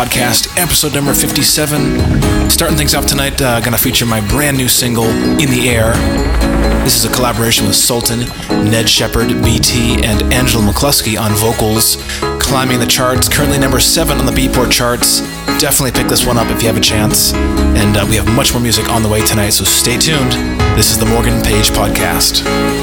podcast, episode number 57. Starting things off tonight, uh, gonna feature my brand new single, In the Air. This is a collaboration with Sultan, Ned Shepard, BT, and Angela McCluskey on vocals. Climbing the charts, currently number 7 on the Beatport charts. Definitely pick this one up if you have a chance. And uh, we have much more music on the way tonight, so stay tuned. This is the Morgan Page Podcast.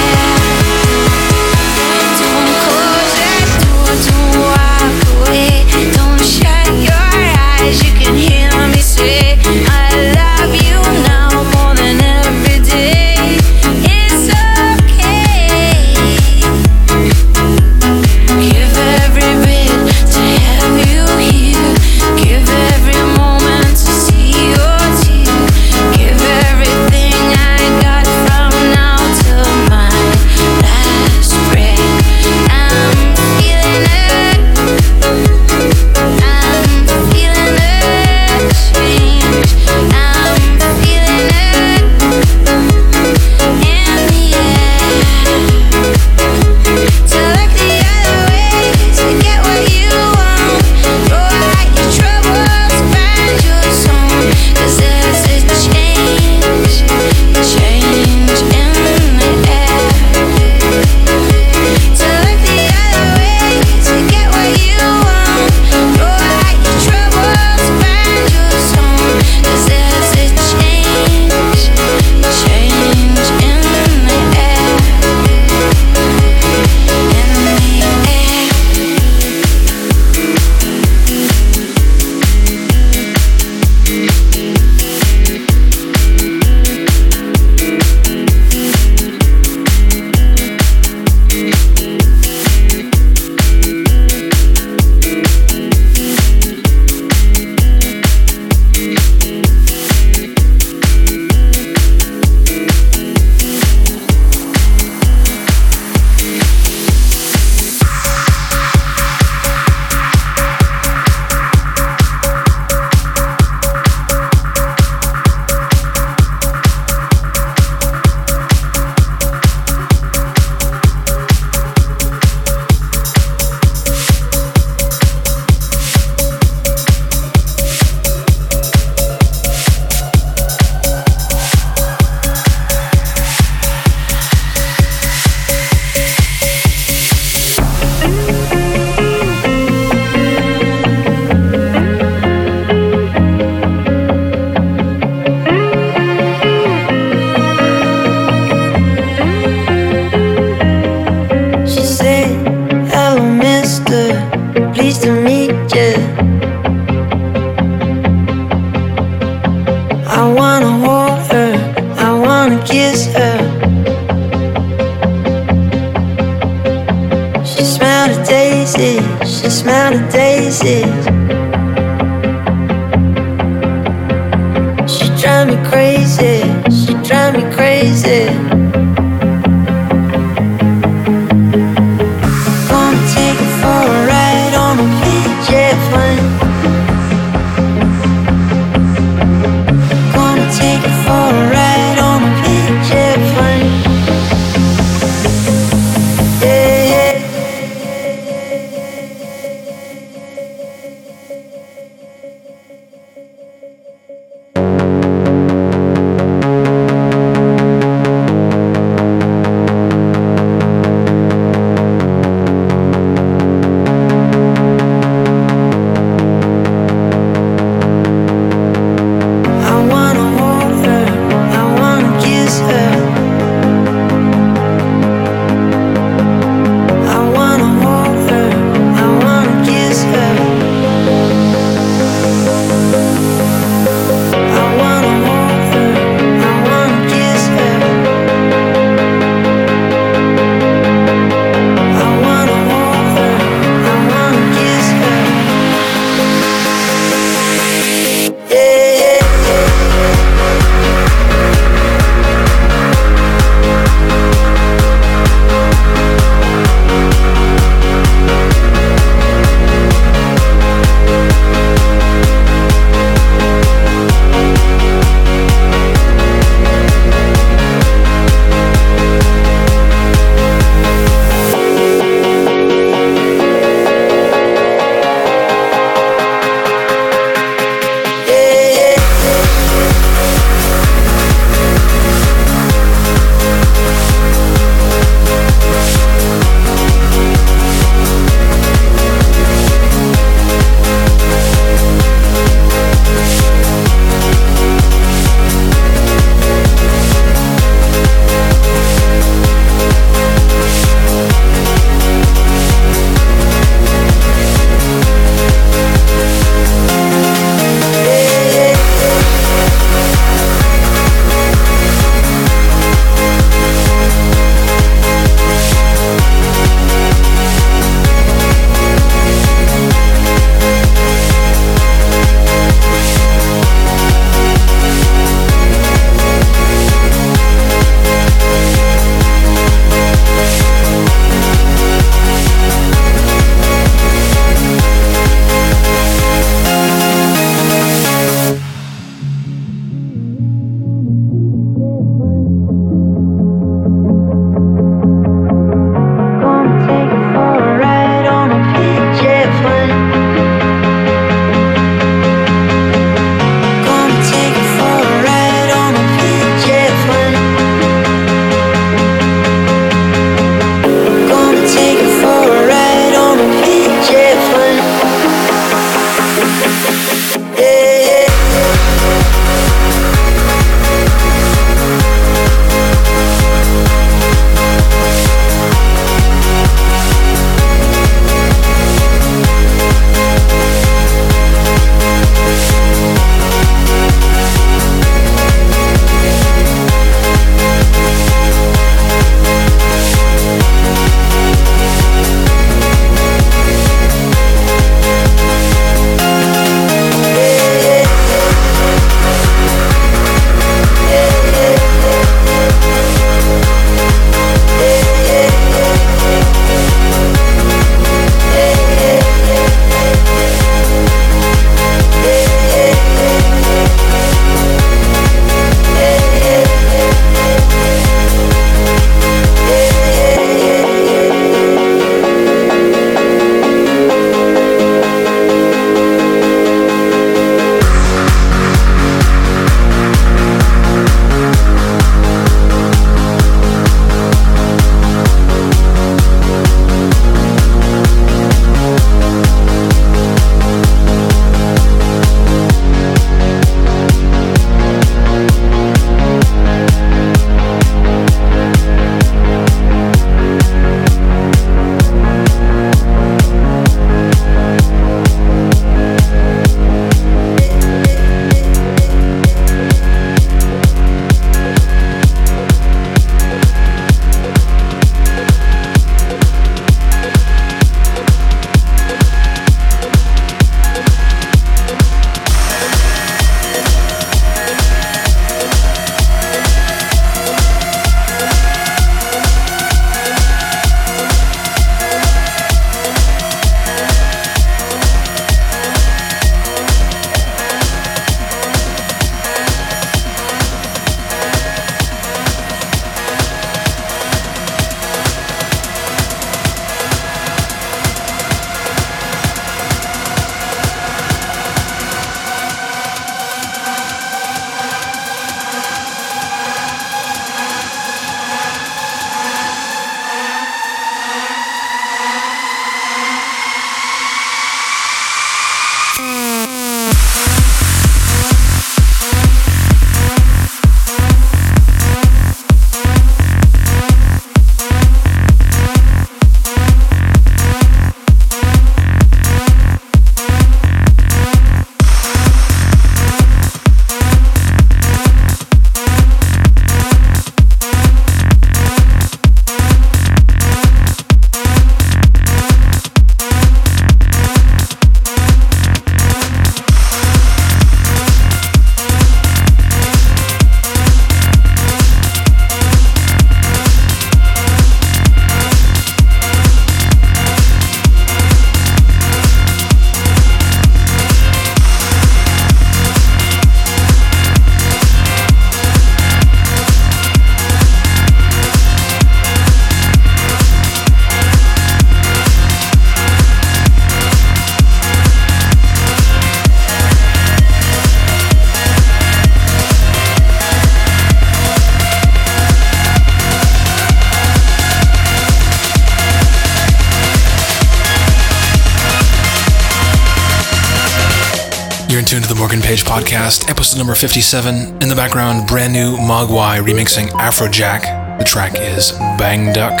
Podcast, episode number 57. In the background, brand new Moguai remixing Afrojack. The track is Bangduck.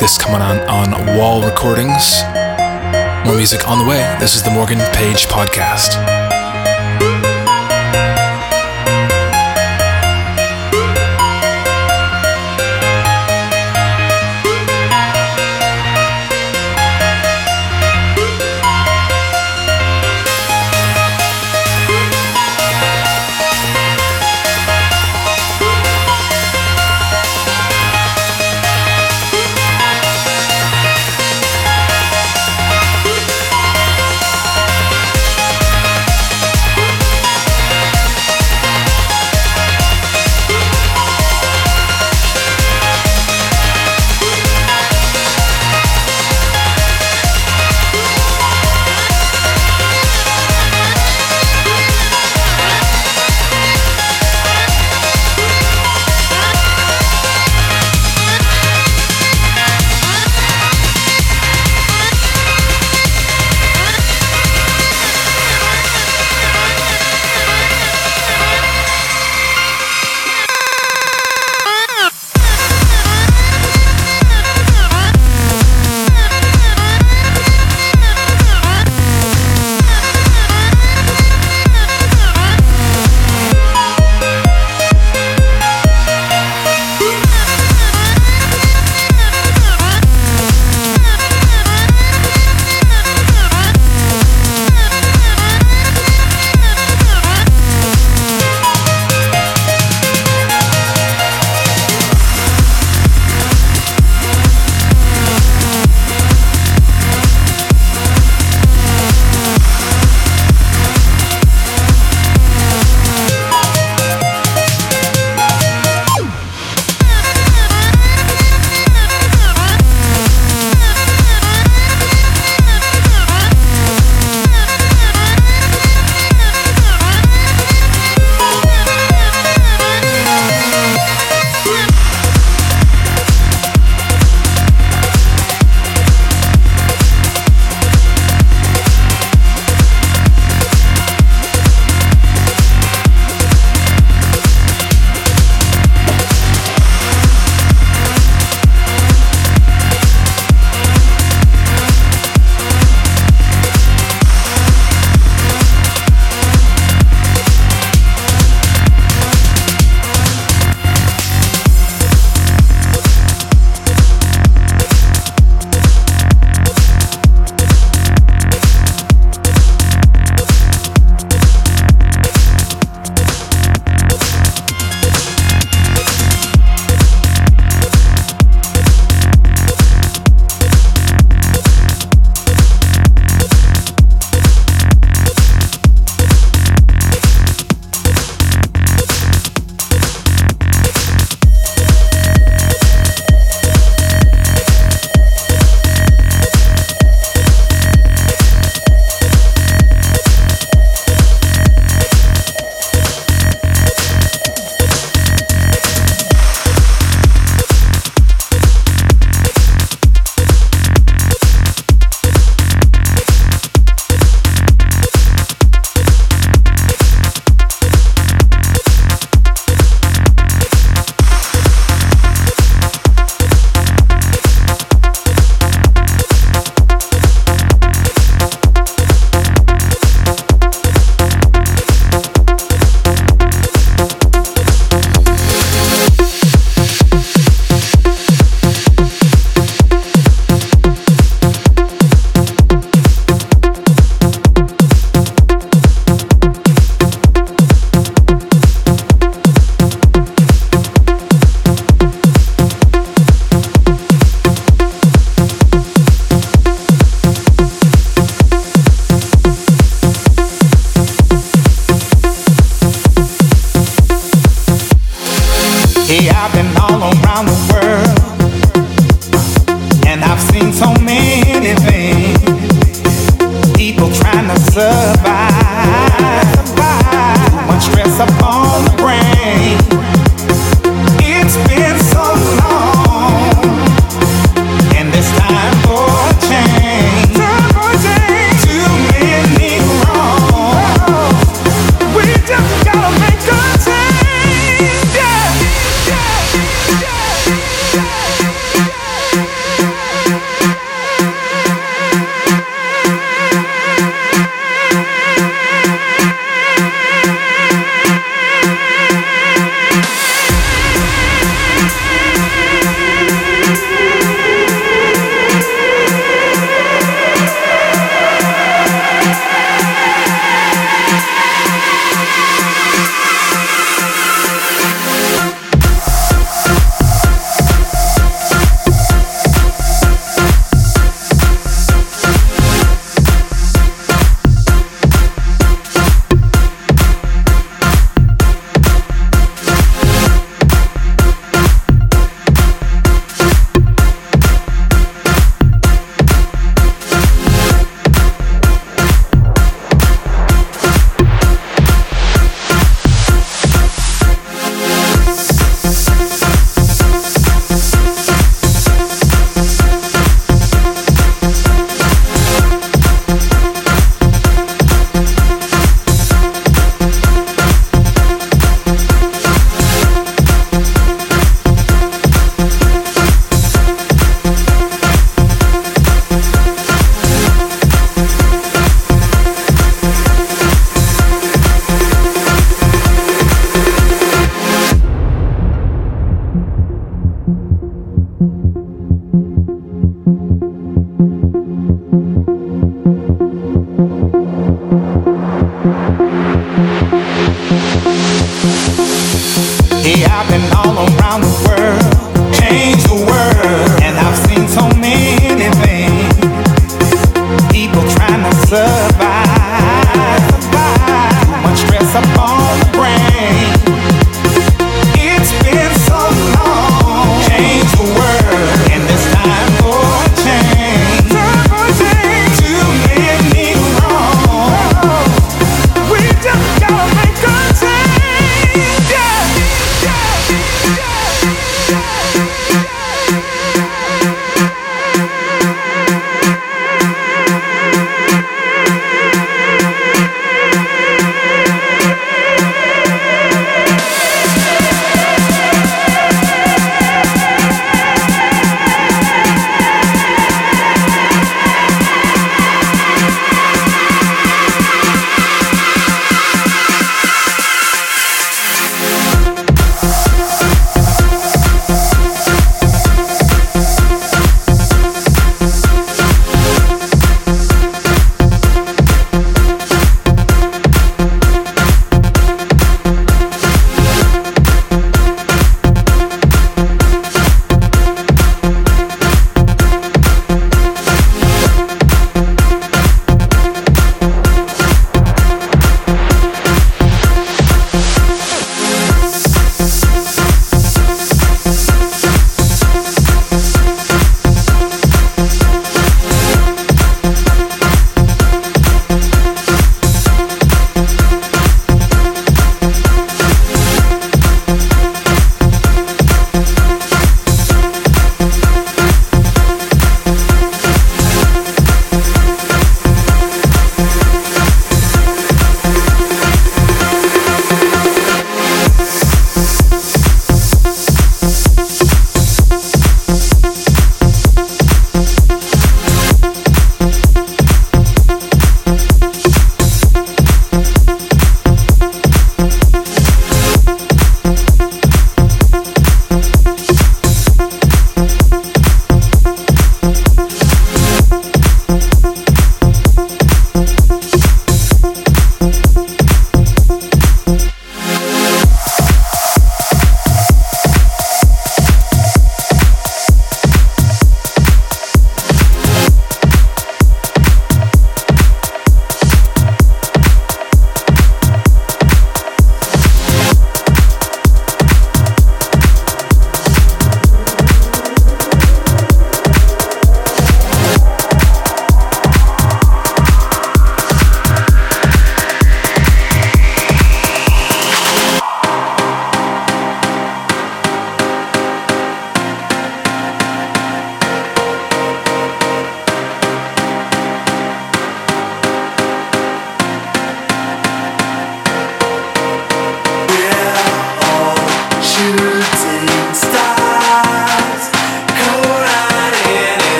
This coming on on Wall Recordings. More music on the way. This is the Morgan Page podcast.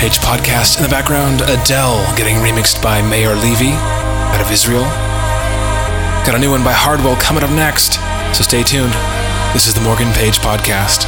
Page podcast. In the background, Adele getting remixed by Maor Levi out of Israel. Got a new one by Hardwell coming up next, so stay tuned. This is the Morgan Page podcast.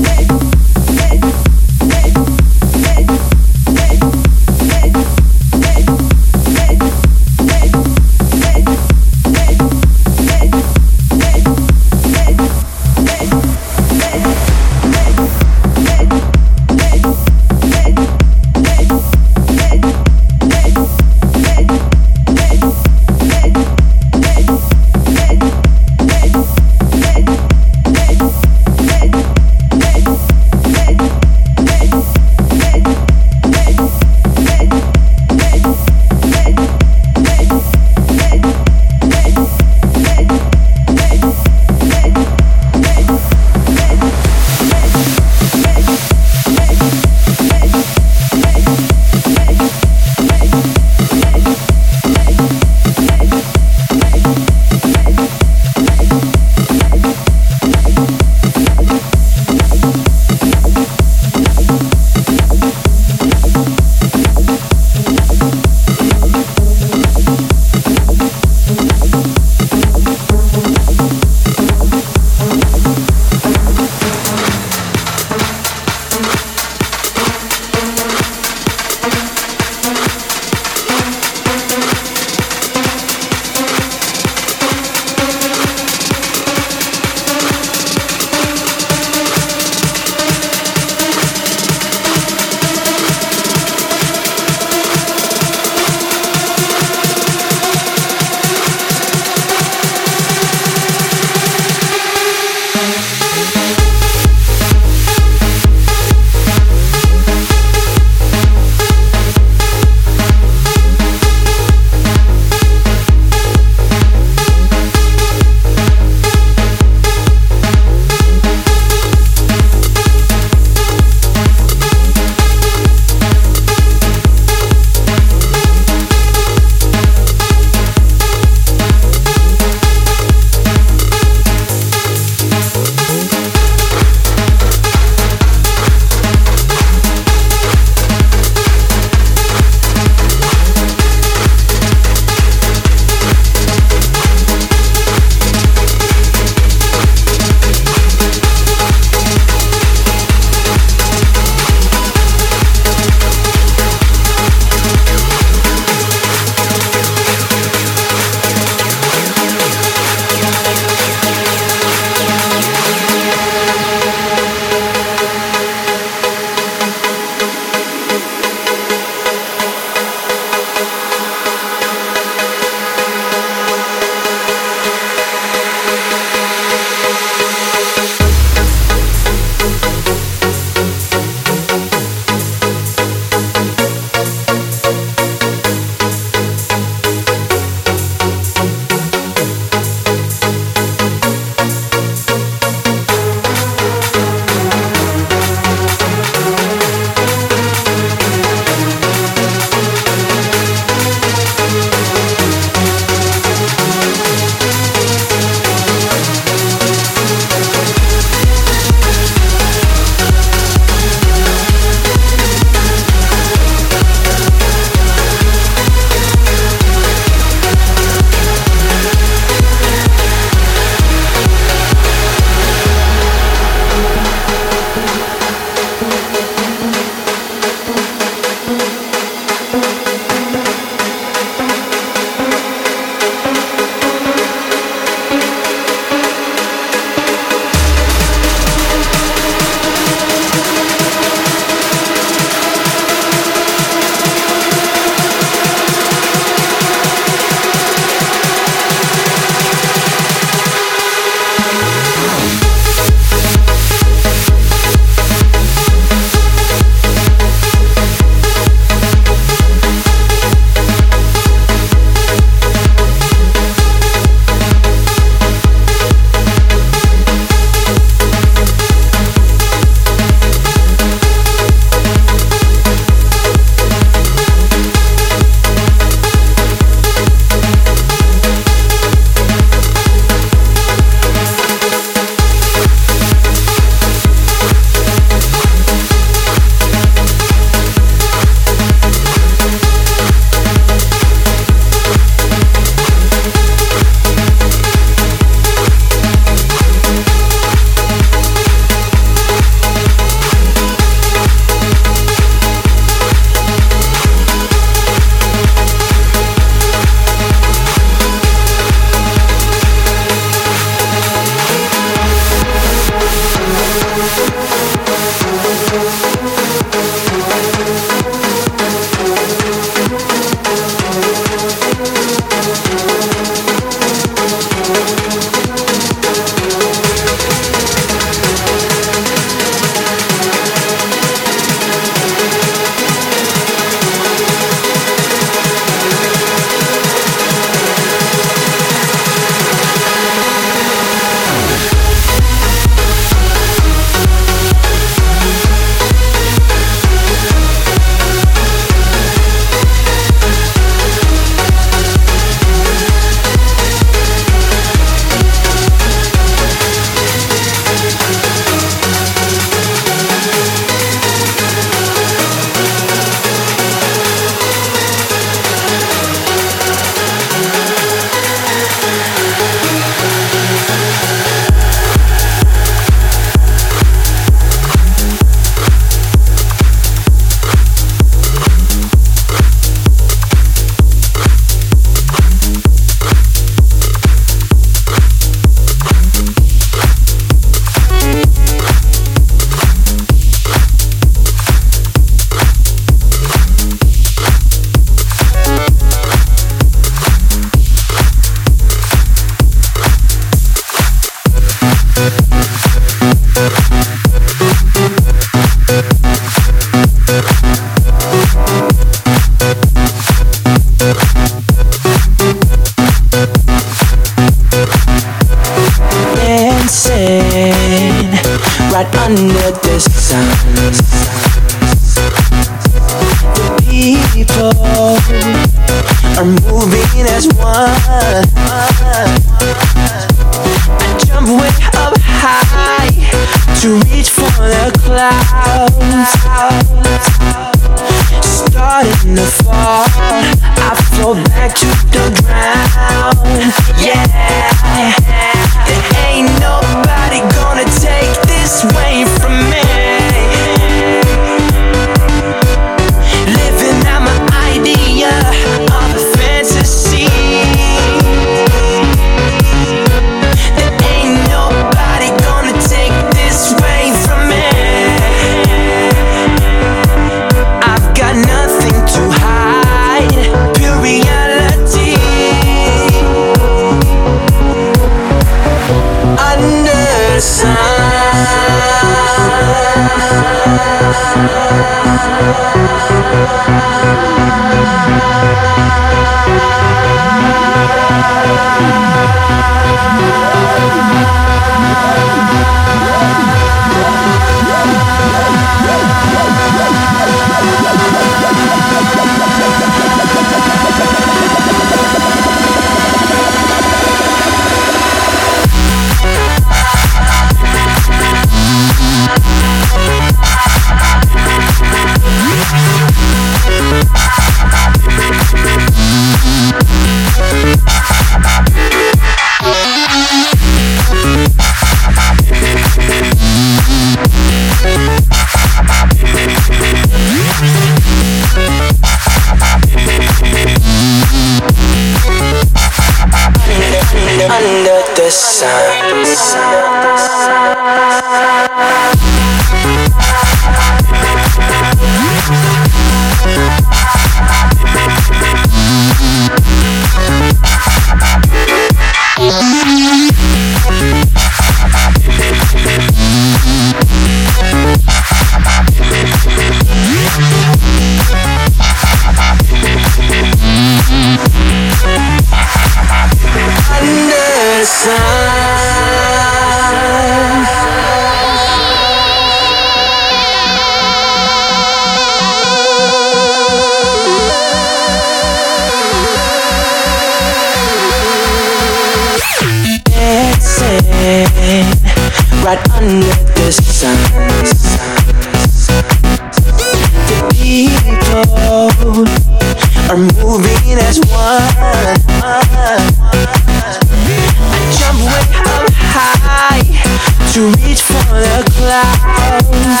the clouds.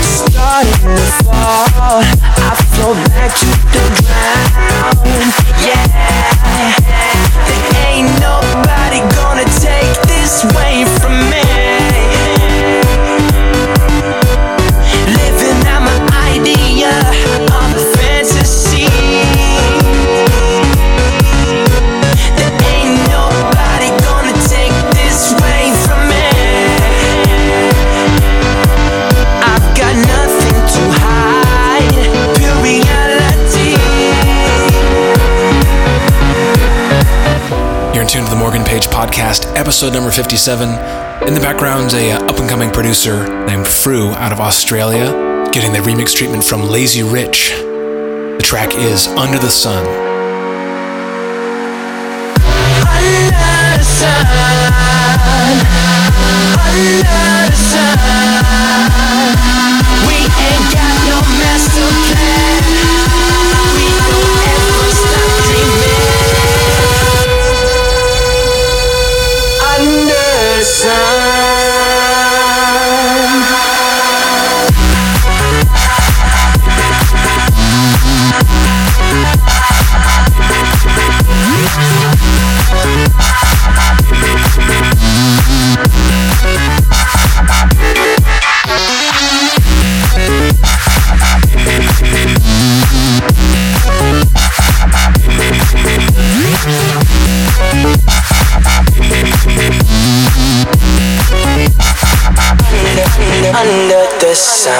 Starting to fall. I float back to the ground Yeah. There ain't nobody gonna take this away from me. podcast, episode number 57. In the background's a uh, up-and-coming producer named fRew out of Australia, getting the remix treatment from Lazy Rich. The track is Under the Sun. Under the sun. Under the sun. under the sun.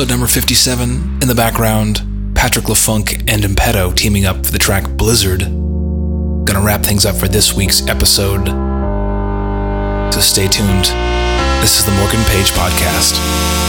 episode number 57. In the background, Patrick La Funk and Inpetto teaming up for the track Blizzard. Gonna wrap things up for this week's episode. So stay tuned. This is the Morgan Page Podcast.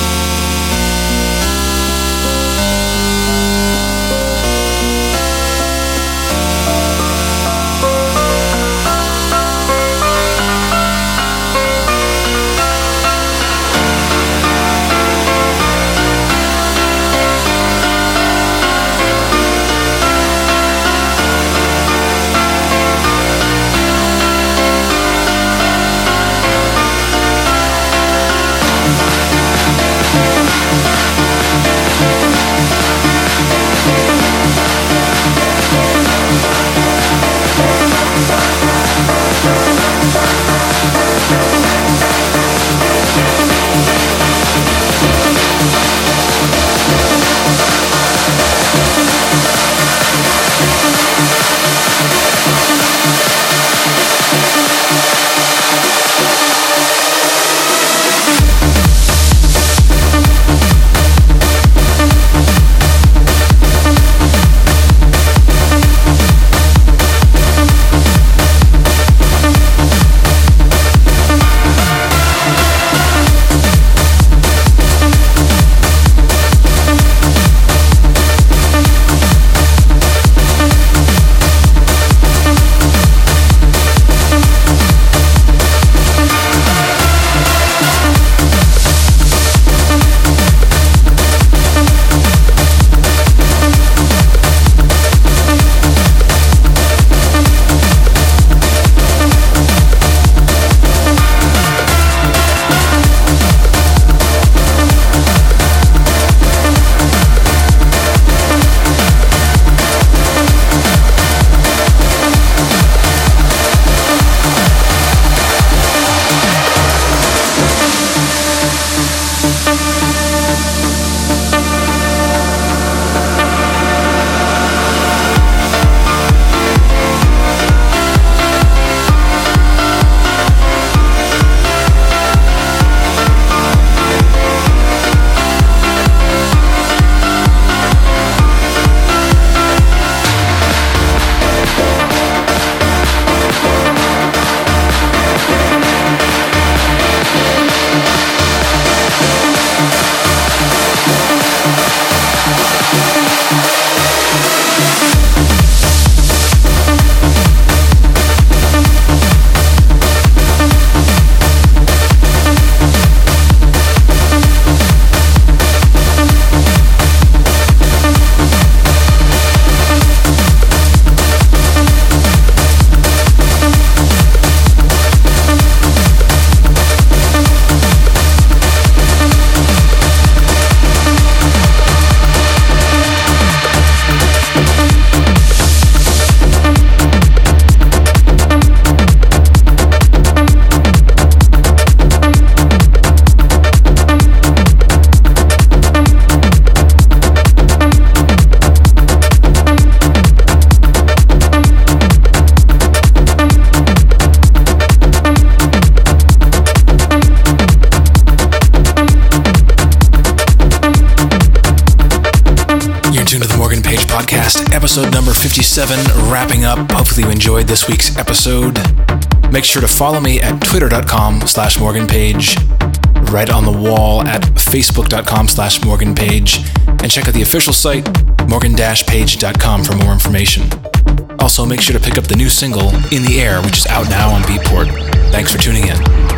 This week's episode. Make sure to follow me at twitter.com slash morganpage, right on the wall at facebook.com slash morganpage, and check out the official site, morgan-page.com for more information. Also, make sure to pick up the new single, In the Air, which is out now on Beatport. Thanks for tuning in.